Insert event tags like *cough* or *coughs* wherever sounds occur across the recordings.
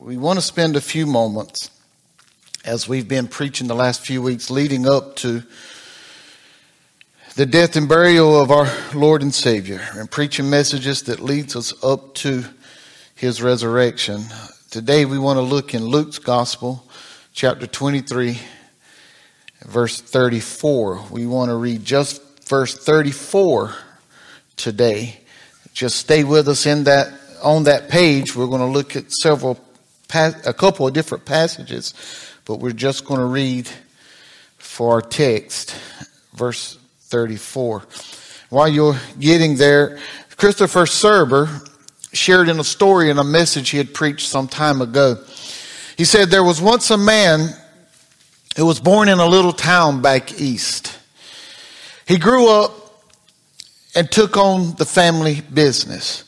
we want to spend a few moments as we've been preaching the last few weeks leading up to the death and burial of our Lord and Savior and preaching messages that leads us up to his resurrection. Today we want to look in Luke's gospel, chapter 23, verse 34. We want to read just verse 34 today. Just stay with us in that on that page. We're going to look at several a couple of different passages, but we're just going to read for our text verse 34. While you're getting there, Christopher Serber shared in a story in a message he had preached some time ago. He said there was once a man who was born in a little town back east. He grew up and took on the family business.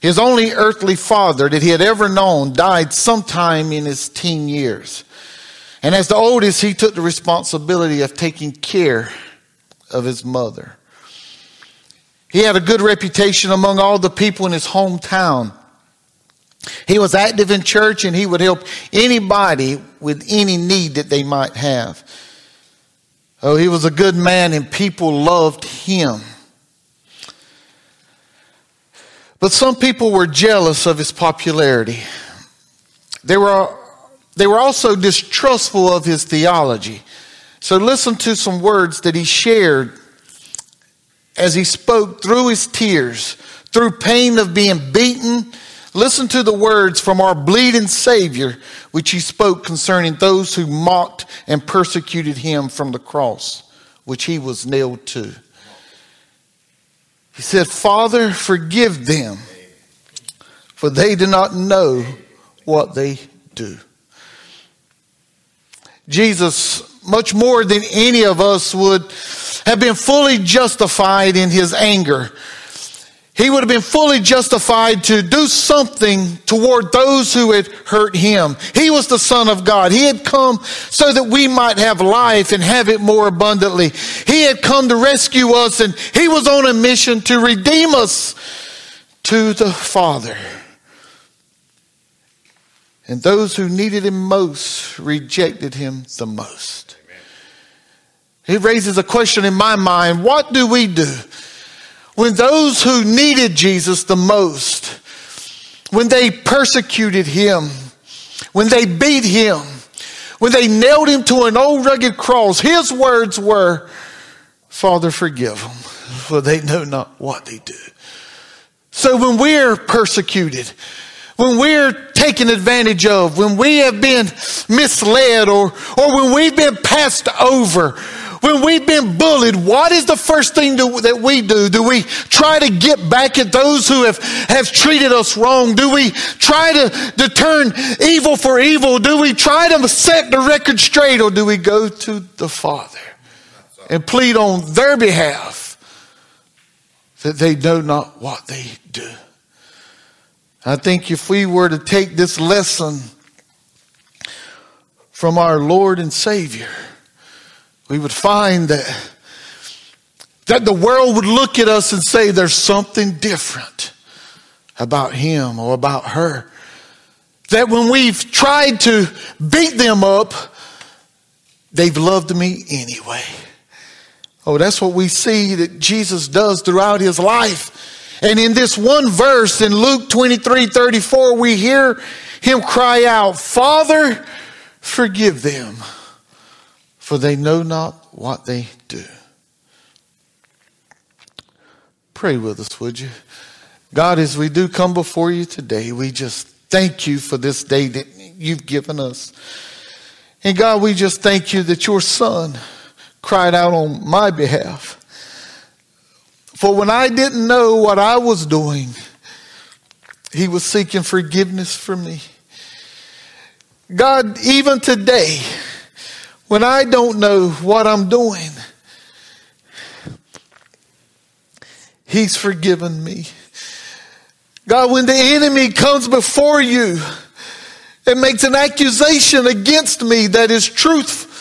His only earthly father that he had ever known died sometime in his teen years. And as the oldest, he took the responsibility of taking care of his mother. He had a good reputation among all the people in his hometown. He was active in church and he would help anybody with any need that they might have. Oh, he was a good man and people loved him. But some people were jealous of his popularity. They were, they were also distrustful of his theology. So listen to some words that he shared as he spoke through his tears, through pain of being beaten. Listen to the words from our bleeding Savior, which he spoke concerning those who mocked and persecuted him from the cross, which he was nailed to. He said, Father, forgive them, for they do not know what they do. Jesus, much more than any of us would have been fully justified in his anger. He would have been fully justified to do something toward those who had hurt him. He was the Son of God. He had come so that we might have life and have it more abundantly. He had come to rescue us and he was on a mission to redeem us to the Father. And those who needed him most rejected him the most. He raises a question in my mind what do we do when those who needed Jesus the most, when they persecuted him, when they beat him, when they nailed him to an old rugged cross, his words were, Father, forgive them, for they know not what they do. So when we're persecuted, when we're taken advantage of, when we have been misled or, or when we've been passed over, when we've been bullied, what is the first thing do, that we do? Do we try to get back at those who have, have treated us wrong? Do we try to, to turn evil for evil? Do we try to set the record straight or do we go to the Father and plead on their behalf that they know not what they do? I think if we were to take this lesson from our Lord and Savior, we would find that, that the world would look at us and say there's something different about him or about her. That when we've tried to beat them up, they've loved me anyway. Oh, that's what we see that Jesus does throughout his life. And in this one verse in Luke 23 34, we hear him cry out, Father, forgive them for they know not what they do. Pray with us, would you? God, as we do come before you today, we just thank you for this day that you've given us. And God, we just thank you that your son cried out on my behalf. For when I didn't know what I was doing, he was seeking forgiveness for me. God, even today, when I don't know what I'm doing, He's forgiven me. God, when the enemy comes before you and makes an accusation against me that is truth,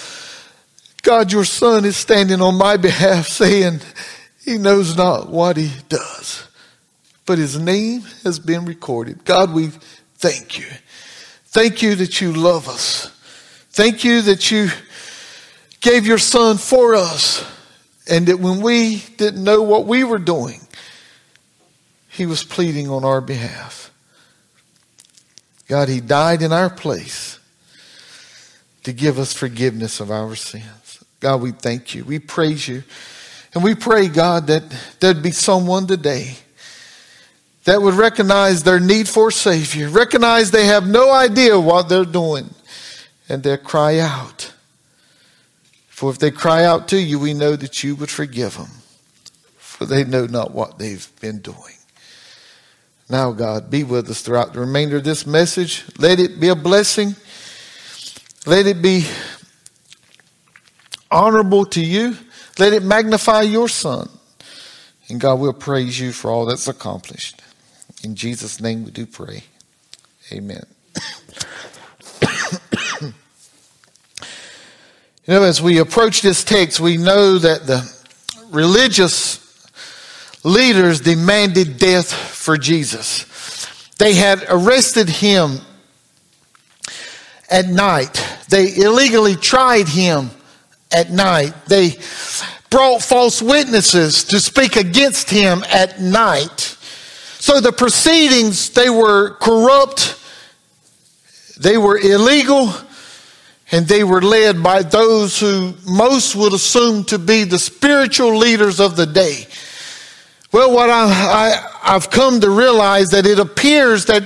God, your son is standing on my behalf saying he knows not what he does, but his name has been recorded. God, we thank you. Thank you that you love us. Thank you that you gave your son for us and that when we didn't know what we were doing, he was pleading on our behalf. God, he died in our place to give us forgiveness of our sins. God, we thank you. We praise you. And we pray, God, that there'd be someone today that would recognize their need for Savior, recognize they have no idea what they're doing, and they'll cry out. For if they cry out to you, we know that you would forgive them, for they know not what they've been doing. Now, God, be with us throughout the remainder of this message. Let it be a blessing. Let it be honorable to you. Let it magnify your Son. And God, we'll praise you for all that's accomplished. In Jesus' name we do pray. Amen. *coughs* know, as we approach this text, we know that the religious leaders demanded death for Jesus. They had arrested him at night. They illegally tried him at night. They brought false witnesses to speak against him at night. So the proceedings, they were corrupt, they were illegal, and they were led by those who most would assume to be the spiritual leaders of the day. Well, what I, have come to realize that it appears that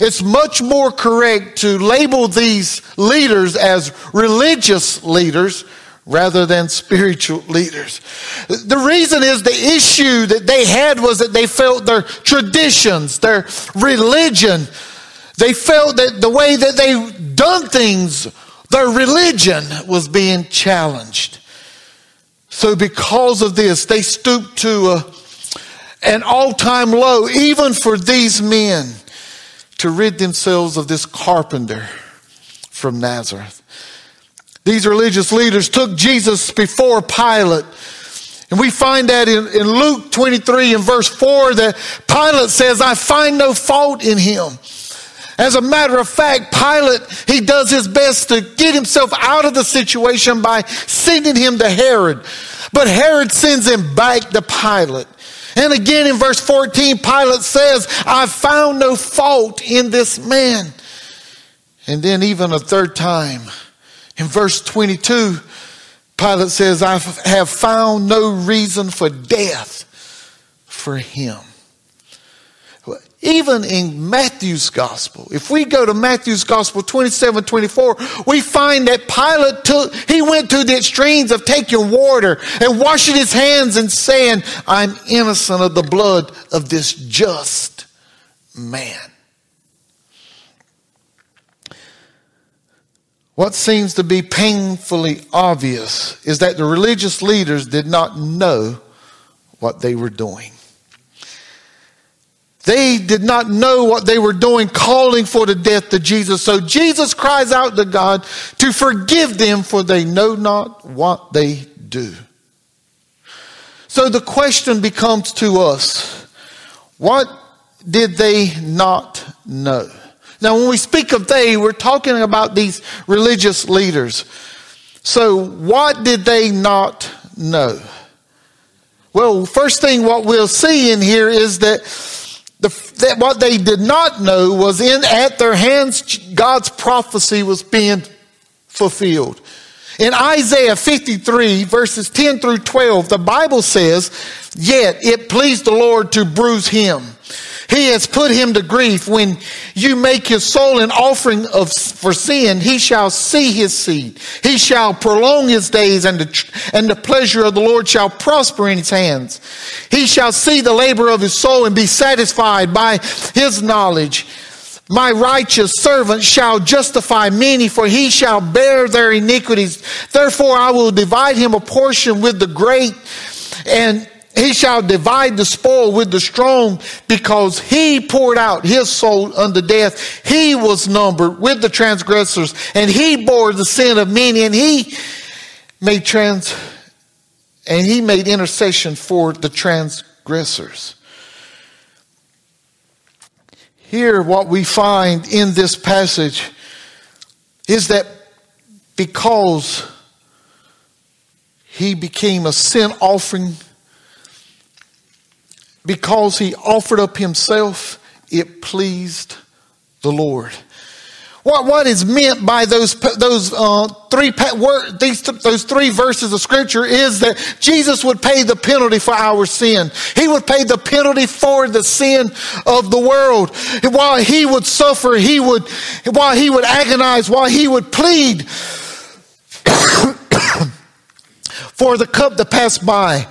it's much more correct to label these leaders as religious leaders rather than spiritual leaders. The reason is the issue that they had was that they felt their traditions, their religion, they felt that the way that they done things, their religion was being challenged. So because of this, they stooped to a, an all-time low, even for these men, to rid themselves of this carpenter from Nazareth. These religious leaders took Jesus before Pilate. And we find that in, in Luke 23 and verse 4 that Pilate says, I find no fault in him. As a matter of fact, Pilate, he does his best to get himself out of the situation by sending him to Herod. But Herod sends him back to Pilate. And again in verse 14, Pilate says, I found no fault in this man. And then even a third time, in verse 22, Pilate says, I have found no reason for death for him. Even in Matthew's gospel, if we go to Matthew's gospel 27, 24, we find that Pilate took, he went to the extremes of taking water and washing his hands and saying, I'm innocent of the blood of this just man. What seems to be painfully obvious is that the religious leaders did not know what they were doing. They did not know what they were doing, calling for the death of Jesus. So Jesus cries out to God to forgive them, for they know not what they do. So the question becomes to us what did they not know? Now, when we speak of they, we're talking about these religious leaders. So, what did they not know? Well, first thing what we'll see in here is that, the, that what they did not know was in at their hands God's prophecy was being fulfilled. In Isaiah 53 verses 10 through 12, the Bible says, Yet it pleased the Lord to bruise him. He has put him to grief. When you make his soul an offering of, for sin, he shall see his seed. He shall prolong his days and the, and the pleasure of the Lord shall prosper in his hands. He shall see the labor of his soul and be satisfied by his knowledge. My righteous servant shall justify many, for he shall bear their iniquities. Therefore I will divide him a portion with the great and he shall divide the spoil with the strong because he poured out his soul unto death. He was numbered with the transgressors and he bore the sin of many and he made trans, and he made intercession for the transgressors. Here, what we find in this passage is that because he became a sin offering, because he offered up himself, it pleased the Lord. What, what is meant by those, those, uh, three, these, those three verses of scripture is that Jesus would pay the penalty for our sin. He would pay the penalty for the sin of the world. while he would suffer, he would, while he would agonize, while he would plead *coughs* for the cup to pass by,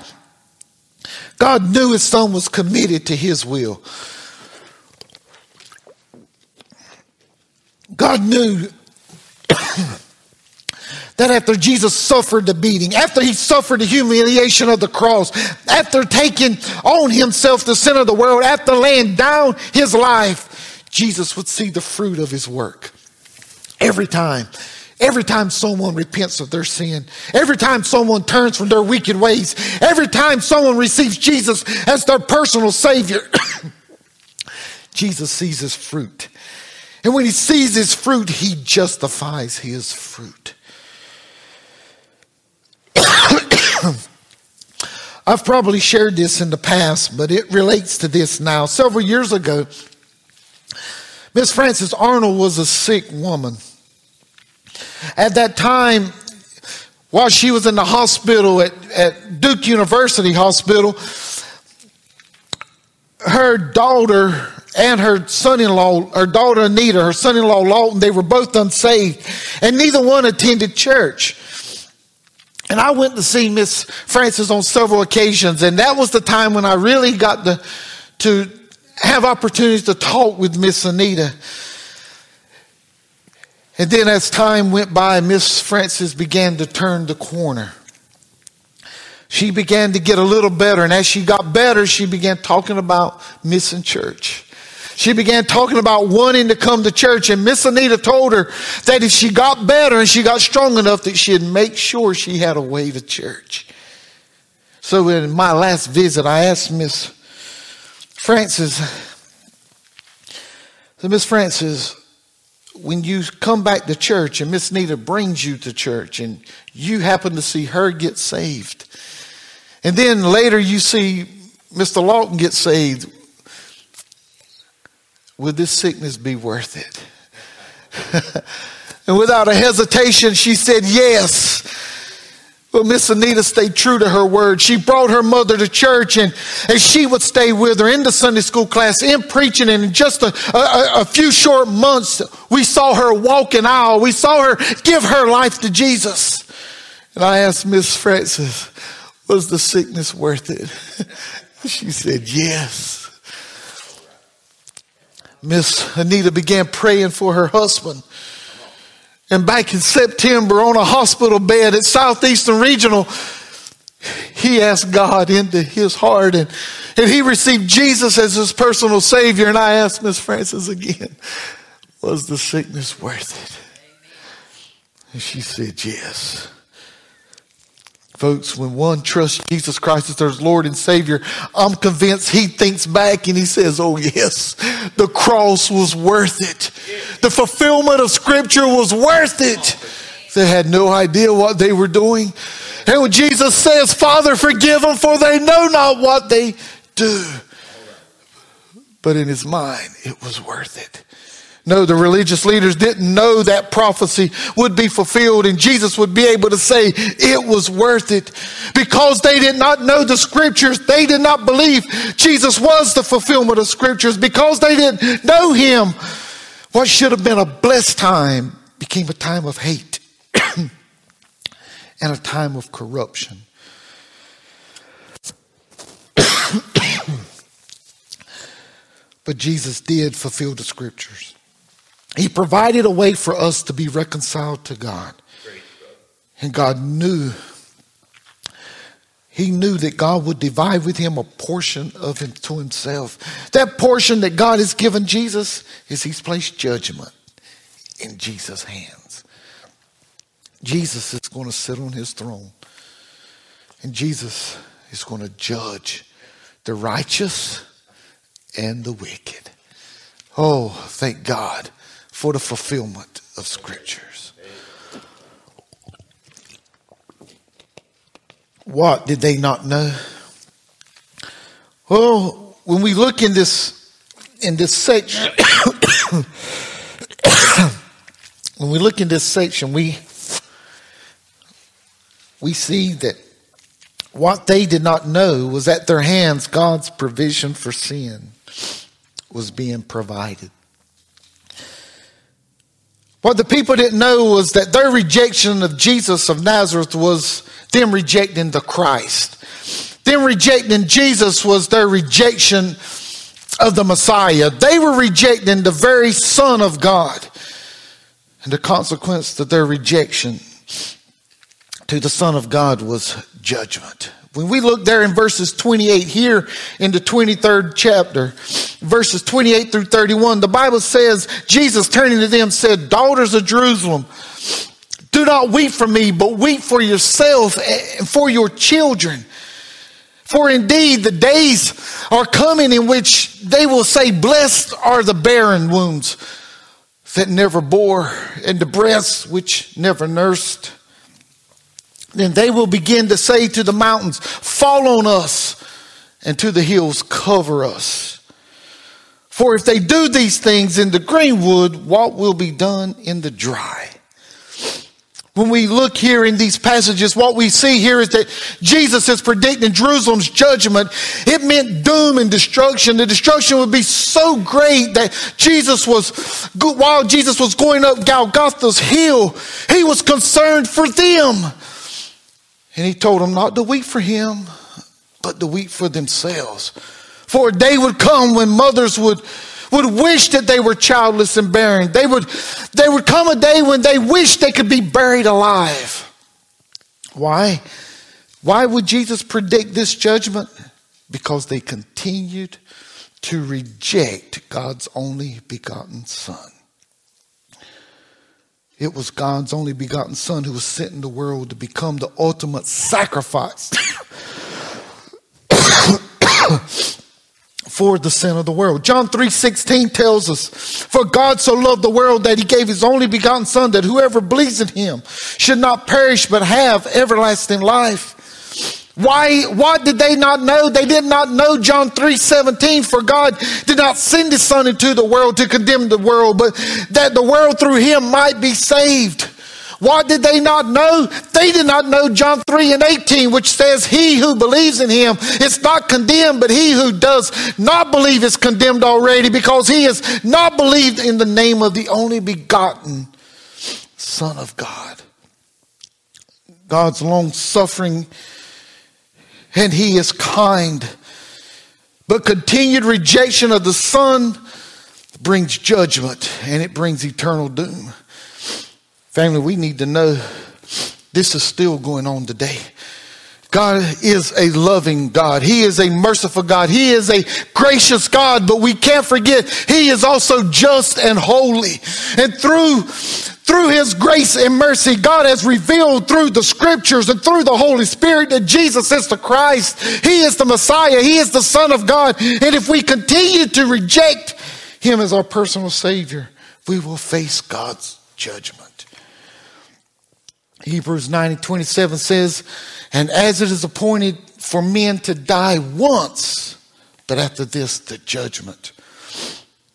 God knew his son was committed to his will. God knew *coughs* that after Jesus suffered the beating, after he suffered the humiliation of the cross, after taking on himself the sin of the world, after laying down his life, Jesus would see the fruit of his work. Every time. Every time someone repents of their sin, every time someone turns from their wicked ways, every time someone receives Jesus as their personal Savior, *coughs* Jesus sees his fruit. And when he sees his fruit, he justifies his fruit. *coughs* I've probably shared this in the past, but it relates to this now. Several years ago, Miss Frances Arnold was a sick woman. At that time, while she was in the hospital at, at Duke University Hospital, her daughter and her son-in-law, her daughter Anita, her son-in-law Lawton, they were both unsaved, and neither one attended church. And I went to see Miss Frances on several occasions, and that was the time when I really got to, to have opportunities to talk with Miss Anita. And then as time went by, Miss Frances began to turn the corner. She began to get a little better, and as she got better, she began talking about missing church. She began talking about wanting to come to church, and Miss Anita told her that if she got better and she got strong enough, that she'd make sure she had a way to church. So in my last visit, I asked Miss Frances, so Miss Frances, when you come back to church and Miss Nita brings you to church and you happen to see her get saved, and then later you see Mr. Lawton get saved, Would this sickness be worth it? *laughs* and without a hesitation, she said, Yes. But Miss Anita stayed true to her word. She brought her mother to church and, and she would stay with her in the Sunday school class, in preaching. And in just a, a, a few short months, we saw her walk an aisle. We saw her give her life to Jesus. And I asked Miss Frances, was the sickness worth it? *laughs* she said, yes. Miss Anita began praying for her husband. And back in September, on a hospital bed at Southeastern Regional, he asked God into his heart and, and he received Jesus as his personal Savior. And I asked Miss Frances again, was the sickness worth it? And she said, yes. Folks, when one trusts Jesus Christ as their Lord and Savior, I'm convinced he thinks back and he says, Oh, yes, the cross was worth it. The fulfillment of Scripture was worth it. They had no idea what they were doing. And when Jesus says, Father, forgive them, for they know not what they do. But in his mind, it was worth it. No, the religious leaders didn't know that prophecy would be fulfilled and Jesus would be able to say it was worth it. Because they did not know the scriptures, they did not believe Jesus was the fulfillment of scriptures. Because they didn't know him, what should have been a blessed time became a time of hate *clears throat* and a time of corruption. *coughs* but Jesus did fulfill the scriptures. He provided a way for us to be reconciled to God. And God knew, He knew that God would divide with Him a portion of Him to Himself. That portion that God has given Jesus is He's placed judgment in Jesus' hands. Jesus is going to sit on His throne. And Jesus is going to judge the righteous and the wicked. Oh, thank God for the fulfillment of scriptures. What did they not know? Well, when we look in this in this section *coughs* when we look in this section, we we see that what they did not know was at their hands God's provision for sin was being provided. What the people didn't know was that their rejection of Jesus of Nazareth was them rejecting the Christ. Them rejecting Jesus was their rejection of the Messiah. They were rejecting the very Son of God. And the consequence of their rejection to the Son of God was judgment. When we look there in verses 28 here in the 23rd chapter, verses 28 through 31, the Bible says, Jesus turning to them said, Daughters of Jerusalem, do not weep for me, but weep for yourselves and for your children. For indeed the days are coming in which they will say, Blessed are the barren wombs that never bore, and the breasts which never nursed. Then they will begin to say to the mountains, Fall on us, and to the hills, Cover us. For if they do these things in the green wood, what will be done in the dry? When we look here in these passages, what we see here is that Jesus is predicting Jerusalem's judgment. It meant doom and destruction. The destruction would be so great that Jesus was, while Jesus was going up Golgotha's hill, he was concerned for them. And he told them not to weep for him, but to weep for themselves. For a day would come when mothers would would wish that they were childless and barren. They would, they would come a day when they wish they could be buried alive. Why? Why would Jesus predict this judgment? Because they continued to reject God's only begotten Son. It was God's only begotten Son who was sent in the world to become the ultimate sacrifice *coughs* for the sin of the world. John 3:16 tells us, "For God so loved the world that he gave his only begotten son that whoever believes in him should not perish but have everlasting life." Why what did they not know? They did not know John 3:17 for God did not send his son into the world to condemn the world, but that the world through him might be saved. Why did they not know? They did not know John 3 and 18, which says, He who believes in him is not condemned, but he who does not believe is condemned already because he has not believed in the name of the only begotten Son of God. God's long suffering and he is kind. But continued rejection of the Son brings judgment and it brings eternal doom. Family, we need to know this is still going on today. God is a loving God. He is a merciful God. He is a gracious God, but we can't forget He is also just and holy. And through, through His grace and mercy, God has revealed through the scriptures and through the Holy Spirit that Jesus is the Christ. He is the Messiah. He is the Son of God. And if we continue to reject Him as our personal Savior, we will face God's judgment. Hebrews 9 27 says, And as it is appointed for men to die once, but after this, the judgment.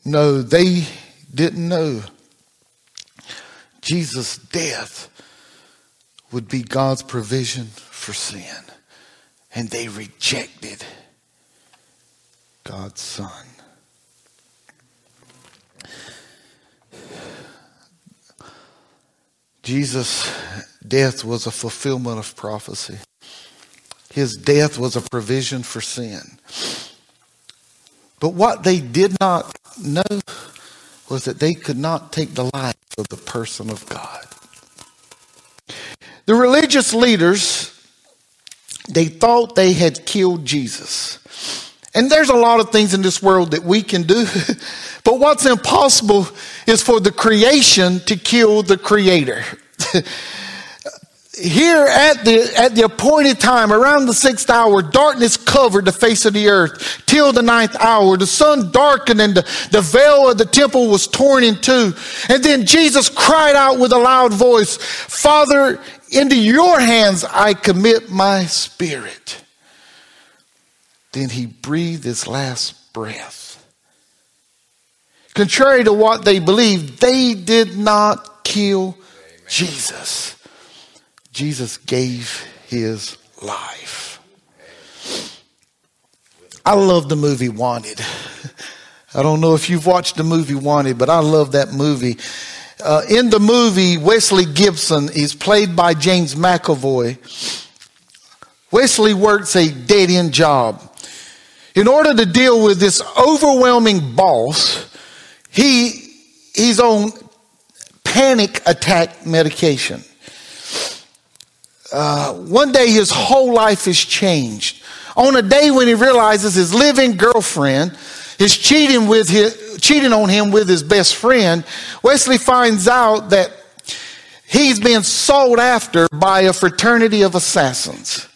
No, they didn't know Jesus' death would be God's provision for sin. And they rejected God's Son. Jesus' death was a fulfillment of prophecy. His death was a provision for sin. But what they did not know was that they could not take the life of the person of God. The religious leaders, they thought they had killed Jesus. And there's a lot of things in this world that we can do, *laughs* but what's impossible is for the creation to kill the creator. *laughs* here at the, at the appointed time, around the sixth hour, darkness covered the face of the earth till the ninth hour. The sun darkened and the, the veil of the temple was torn in two. And then Jesus cried out with a loud voice, Father, into your hands I commit my spirit. Then he breathed his last breath. Contrary to what they believed, they did not kill Jesus. Jesus gave his life. I love the movie Wanted. I don't know if you've watched the movie Wanted, but I love that movie. Uh, in the movie, Wesley Gibson is played by James McAvoy. Wesley works a dead end job. In order to deal with this overwhelming boss, he, he's on panic attack medication. Uh, one day his whole life is changed. On a day when he realizes his living girlfriend is cheating with his, cheating on him with his best friend, Wesley finds out that he's been sold after by a fraternity of assassins.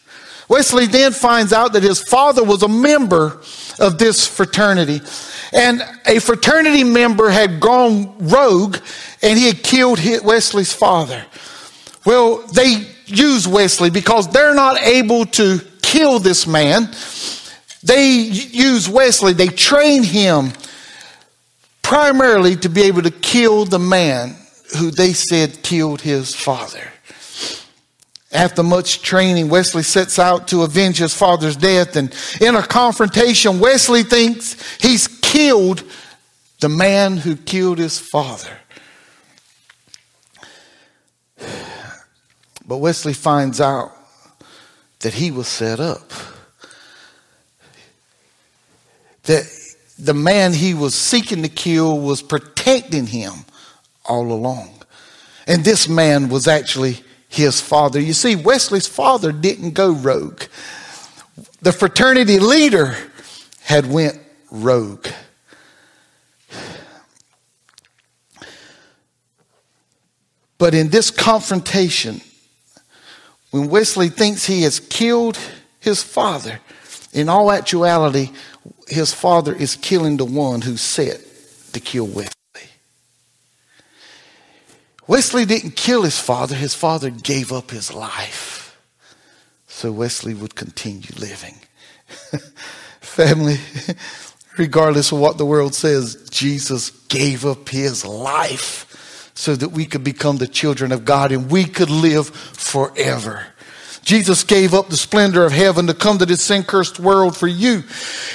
Wesley then finds out that his father was a member of this fraternity and a fraternity member had gone rogue and he had killed Wesley's father. Well, they use Wesley because they're not able to kill this man. They use Wesley, they train him primarily to be able to kill the man who they said killed his father. After much training, Wesley sets out to avenge his father's death. And in a confrontation, Wesley thinks he's killed the man who killed his father. But Wesley finds out that he was set up. That the man he was seeking to kill was protecting him all along. And this man was actually his father. You see, Wesley's father didn't go rogue. The fraternity leader had went rogue. But in this confrontation, when Wesley thinks he has killed his father, in all actuality, his father is killing the one who set to kill Wesley. Wesley didn't kill his father, his father gave up his life so Wesley would continue living. *laughs* Family, regardless of what the world says, Jesus gave up his life so that we could become the children of God and we could live forever. Jesus gave up the splendor of heaven to come to this sin cursed world for you.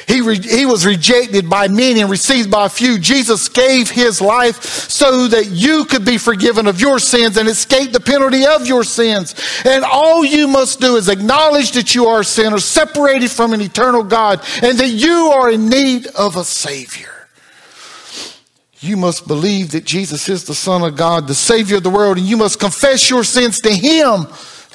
He, re- he was rejected by many and received by few. Jesus gave his life so that you could be forgiven of your sins and escape the penalty of your sins. And all you must do is acknowledge that you are a sinner, separated from an eternal God, and that you are in need of a Savior. You must believe that Jesus is the Son of God, the Savior of the world, and you must confess your sins to Him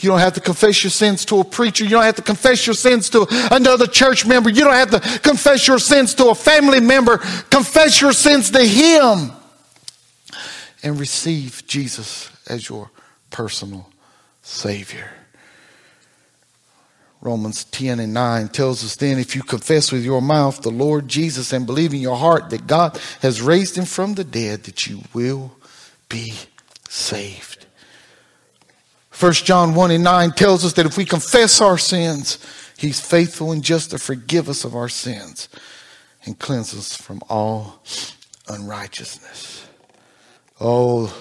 you don't have to confess your sins to a preacher. You don't have to confess your sins to another church member. You don't have to confess your sins to a family member. Confess your sins to Him and receive Jesus as your personal Savior. Romans 10 and 9 tells us then if you confess with your mouth the Lord Jesus and believe in your heart that God has raised him from the dead, that you will be saved. 1 John 1 and 9 tells us that if we confess our sins, he's faithful and just to forgive us of our sins and cleanse us from all unrighteousness. Oh,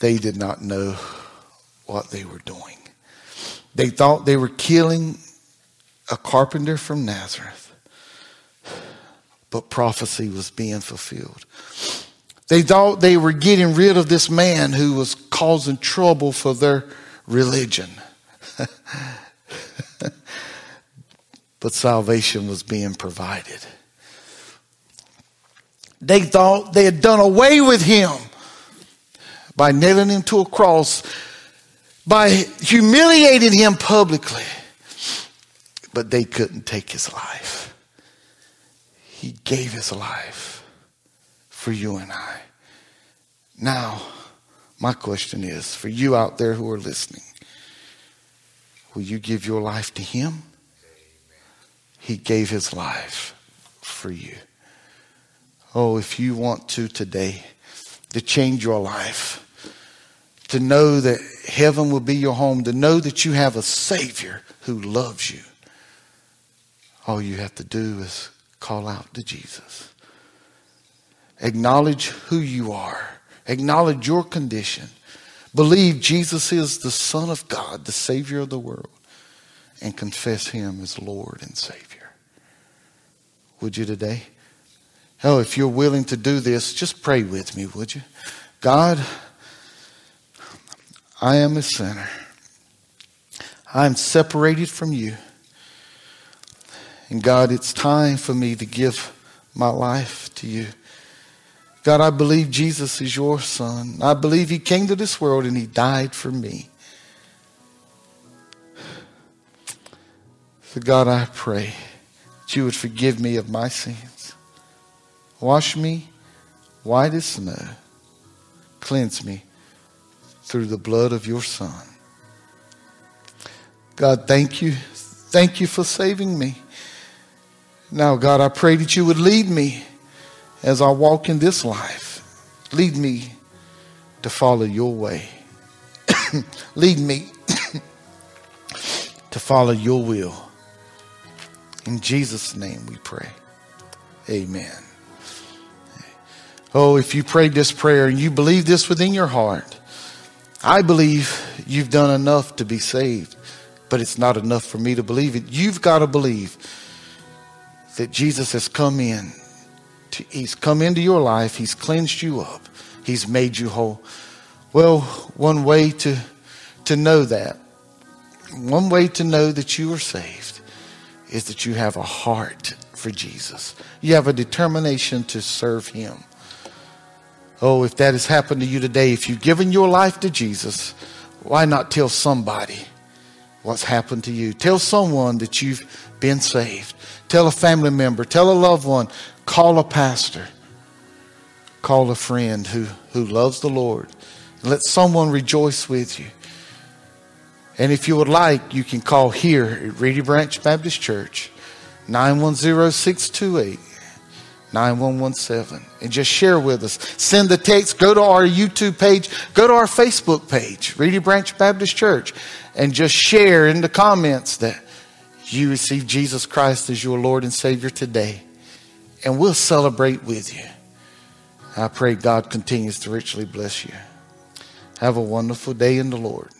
they did not know what they were doing. They thought they were killing a carpenter from Nazareth, but prophecy was being fulfilled. They thought they were getting rid of this man who was causing trouble for their religion. *laughs* but salvation was being provided. They thought they had done away with him by nailing him to a cross, by humiliating him publicly. But they couldn't take his life. He gave his life for you and I. Now, My question is for you out there who are listening, will you give your life to Him? He gave His life for you. Oh, if you want to today, to change your life, to know that heaven will be your home, to know that you have a Savior who loves you, all you have to do is call out to Jesus. Acknowledge who you are, acknowledge your condition. Believe Jesus is the Son of God, the Savior of the world, and confess Him as Lord and Savior. Would you today? Oh, if you're willing to do this, just pray with me, would you? God, I am a sinner. I am separated from you. And God, it's time for me to give my life to you. God, I believe Jesus is your son. I believe he came to this world and he died for me. So, God, I pray that you would forgive me of my sins. Wash me white as snow. Cleanse me through the blood of your son. God, thank you. Thank you for saving me. Now, God, I pray that you would lead me as I walk in this life. Lead me to follow your way. *coughs* lead me *coughs* to follow your will. In Jesus' name we pray. Amen. Oh, if you prayed this prayer and you believe this within your heart, I believe you've done enough to be saved, but it's not enough for me to believe it. You've got to believe that Jesus has come in. To, he's come into your life. He's cleansed you up. He's made you whole. Well, one way to, to know that, one way to know that you are saved is that you have a heart for Jesus. You have a determination to serve Him. Oh, if that has happened to you today, if you've given your life to Jesus, why not tell somebody what's happened to you? Tell someone that you've been saved. Tell a family member, tell a loved one, call a pastor, call a friend who, who loves the Lord. Let someone rejoice with you. And if you would like, you can call here at Reedy Branch Baptist Church, 910 628 9117 and just share with us. Send the text, go to our YouTube page, go to our Facebook page, Reedy Branch Baptist Church, and just share in the comments that you receive Jesus Christ as your Lord and Savior today. And we'll celebrate with you. I pray God continues to richly bless you. Have a wonderful day in the Lord.